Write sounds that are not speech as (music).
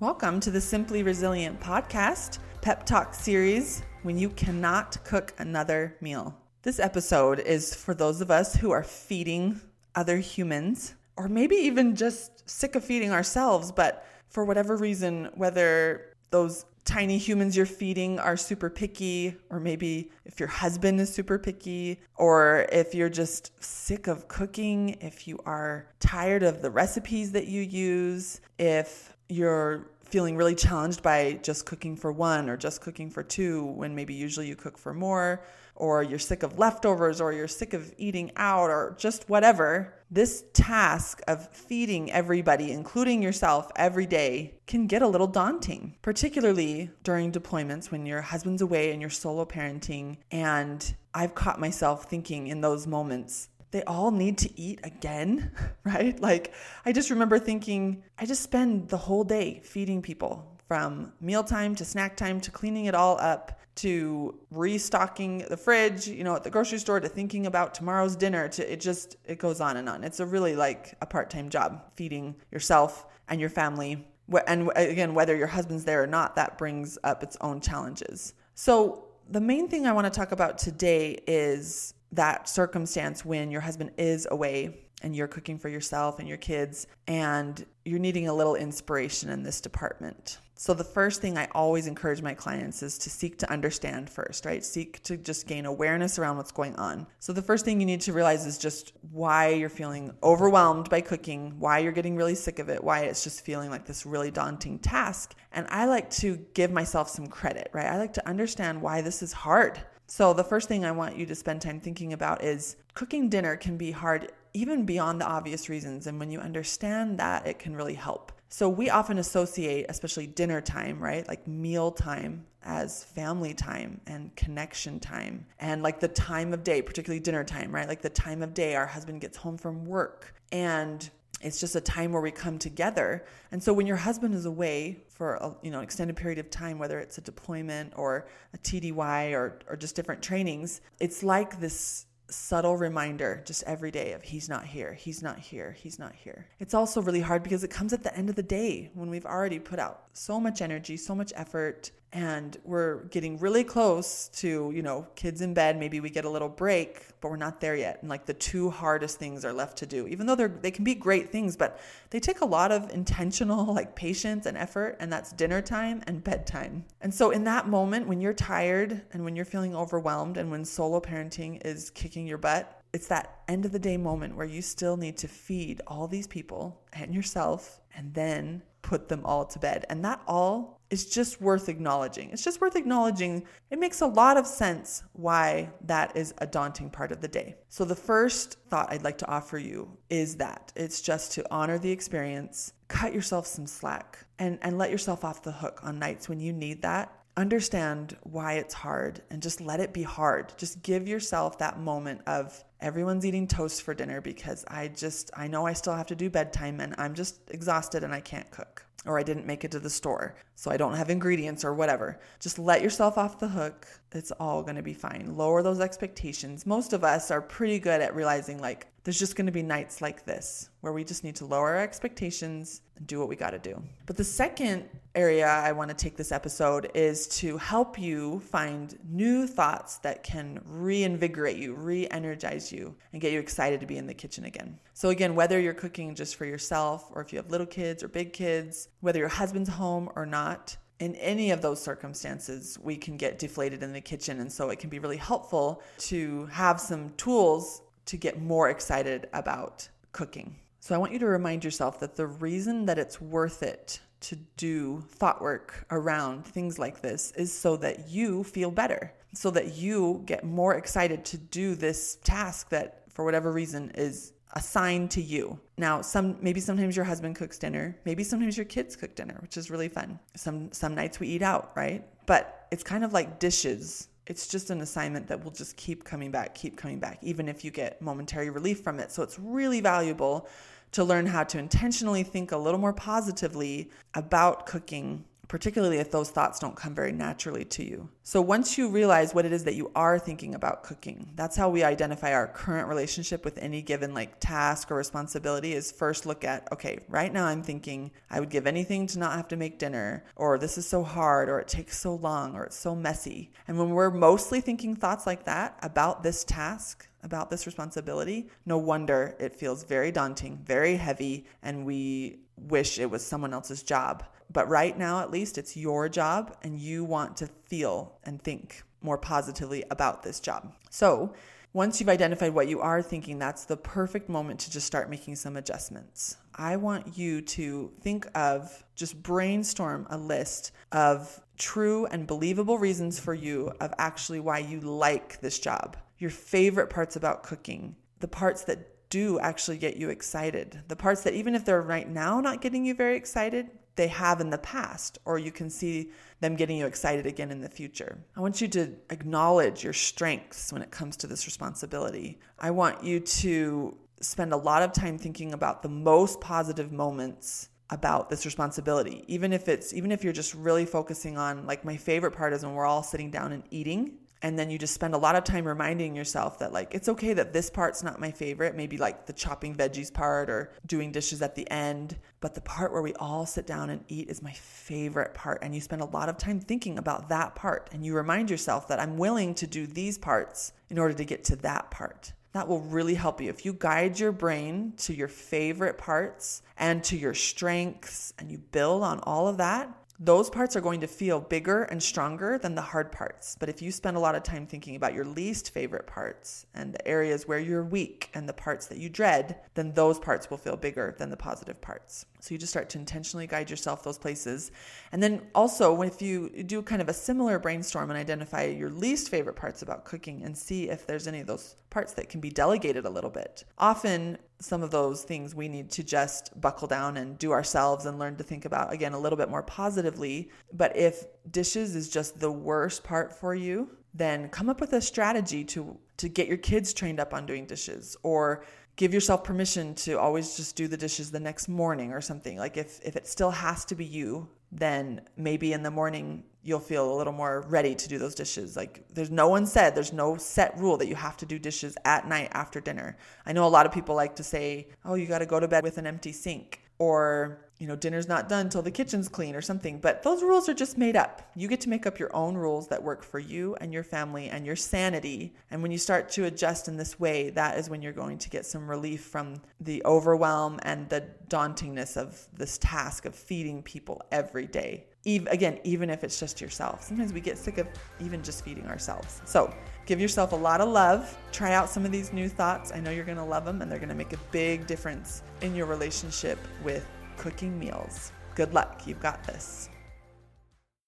Welcome to the Simply Resilient podcast, pep talk series when you cannot cook another meal. This episode is for those of us who are feeding other humans, or maybe even just sick of feeding ourselves, but for whatever reason, whether those tiny humans you're feeding are super picky, or maybe if your husband is super picky, or if you're just sick of cooking, if you are tired of the recipes that you use, if you're feeling really challenged by just cooking for one or just cooking for two when maybe usually you cook for more, or you're sick of leftovers, or you're sick of eating out, or just whatever, this task of feeding everybody, including yourself, every day can get a little daunting, particularly during deployments when your husband's away and you're solo parenting. And I've caught myself thinking in those moments, they all need to eat again, (laughs) right? Like, I just remember thinking, I just spend the whole day feeding people from mealtime to snack time to cleaning it all up to restocking the fridge, you know, at the grocery store to thinking about tomorrow's dinner to it just it goes on and on. It's a really like a part-time job feeding yourself and your family. And again, whether your husband's there or not, that brings up its own challenges. So, the main thing I want to talk about today is that circumstance when your husband is away and you're cooking for yourself and your kids and you're needing a little inspiration in this department. So, the first thing I always encourage my clients is to seek to understand first, right? Seek to just gain awareness around what's going on. So, the first thing you need to realize is just why you're feeling overwhelmed by cooking, why you're getting really sick of it, why it's just feeling like this really daunting task. And I like to give myself some credit, right? I like to understand why this is hard. So, the first thing I want you to spend time thinking about is cooking dinner can be hard even beyond the obvious reasons. And when you understand that, it can really help. So we often associate, especially dinner time, right? Like meal time as family time and connection time and like the time of day, particularly dinner time, right? Like the time of day our husband gets home from work and it's just a time where we come together. And so when your husband is away for a you know extended period of time, whether it's a deployment or a TDY or or just different trainings, it's like this subtle reminder just every day of he's not here, he's not here, he's not here. It's also really hard because it comes at the end of the day when we've already put out so much energy, so much effort, and we're getting really close to, you know, kids in bed, maybe we get a little break, but we're not there yet. And like the two hardest things are left to do. Even though they're they can be great things, but they take a lot of intentional (laughs) like patience and effort, and that's dinner time and bedtime. And so in that moment when you're tired and when you're feeling overwhelmed and when solo parenting is kicking your butt, it's that end of the day moment where you still need to feed all these people and yourself and then put them all to bed. And that all is just worth acknowledging. It's just worth acknowledging. It makes a lot of sense why that is a daunting part of the day. So, the first thought I'd like to offer you is that it's just to honor the experience, cut yourself some slack, and, and let yourself off the hook on nights when you need that understand why it's hard and just let it be hard. Just give yourself that moment of everyone's eating toast for dinner because I just, I know I still have to do bedtime and I'm just exhausted and I can't cook. Or I didn't make it to the store, so I don't have ingredients or whatever. Just let yourself off the hook. It's all gonna be fine. Lower those expectations. Most of us are pretty good at realizing, like, there's just gonna be nights like this where we just need to lower our expectations and do what we gotta do. But the second area I wanna take this episode is to help you find new thoughts that can reinvigorate you, re energize you, and get you excited to be in the kitchen again. So, again, whether you're cooking just for yourself or if you have little kids or big kids, whether your husband's home or not, in any of those circumstances, we can get deflated in the kitchen. And so it can be really helpful to have some tools to get more excited about cooking. So I want you to remind yourself that the reason that it's worth it to do thought work around things like this is so that you feel better, so that you get more excited to do this task that, for whatever reason, is assigned to you. Now, some maybe sometimes your husband cooks dinner, maybe sometimes your kids cook dinner, which is really fun. Some some nights we eat out, right? But it's kind of like dishes. It's just an assignment that will just keep coming back, keep coming back, even if you get momentary relief from it. So it's really valuable to learn how to intentionally think a little more positively about cooking particularly if those thoughts don't come very naturally to you. So once you realize what it is that you are thinking about cooking, that's how we identify our current relationship with any given like task or responsibility is first look at, okay, right now I'm thinking I would give anything to not have to make dinner, or this is so hard, or it takes so long, or it's so messy. And when we're mostly thinking thoughts like that about this task, about this responsibility, no wonder it feels very daunting, very heavy, and we wish it was someone else's job. But right now, at least, it's your job, and you want to feel and think more positively about this job. So, once you've identified what you are thinking, that's the perfect moment to just start making some adjustments. I want you to think of just brainstorm a list of true and believable reasons for you of actually why you like this job your favorite parts about cooking, the parts that do actually get you excited, the parts that even if they're right now not getting you very excited, they have in the past, or you can see them getting you excited again in the future. I want you to acknowledge your strengths when it comes to this responsibility. I want you to spend a lot of time thinking about the most positive moments about this responsibility even if it's even if you're just really focusing on like my favorite part is when we're all sitting down and eating and then you just spend a lot of time reminding yourself that like it's okay that this part's not my favorite maybe like the chopping veggies part or doing dishes at the end but the part where we all sit down and eat is my favorite part and you spend a lot of time thinking about that part and you remind yourself that I'm willing to do these parts in order to get to that part that will really help you. If you guide your brain to your favorite parts and to your strengths and you build on all of that, those parts are going to feel bigger and stronger than the hard parts. But if you spend a lot of time thinking about your least favorite parts and the areas where you're weak and the parts that you dread, then those parts will feel bigger than the positive parts. So you just start to intentionally guide yourself those places. And then also, if you do kind of a similar brainstorm and identify your least favorite parts about cooking and see if there's any of those parts that can be delegated a little bit. Often, some of those things we need to just buckle down and do ourselves and learn to think about again a little bit more positively. But if dishes is just the worst part for you, then come up with a strategy to to get your kids trained up on doing dishes or give yourself permission to always just do the dishes the next morning or something. Like if if it still has to be you, then maybe in the morning you'll feel a little more ready to do those dishes. Like there's no one said there's no set rule that you have to do dishes at night after dinner. I know a lot of people like to say, "Oh, you got to go to bed with an empty sink." Or you know, dinner's not done till the kitchen's clean or something. But those rules are just made up. You get to make up your own rules that work for you and your family and your sanity. And when you start to adjust in this way, that is when you're going to get some relief from the overwhelm and the dauntingness of this task of feeding people every day. Even, again, even if it's just yourself. Sometimes we get sick of even just feeding ourselves. So give yourself a lot of love. Try out some of these new thoughts. I know you're going to love them and they're going to make a big difference in your relationship with cooking meals. Good luck. You've got this.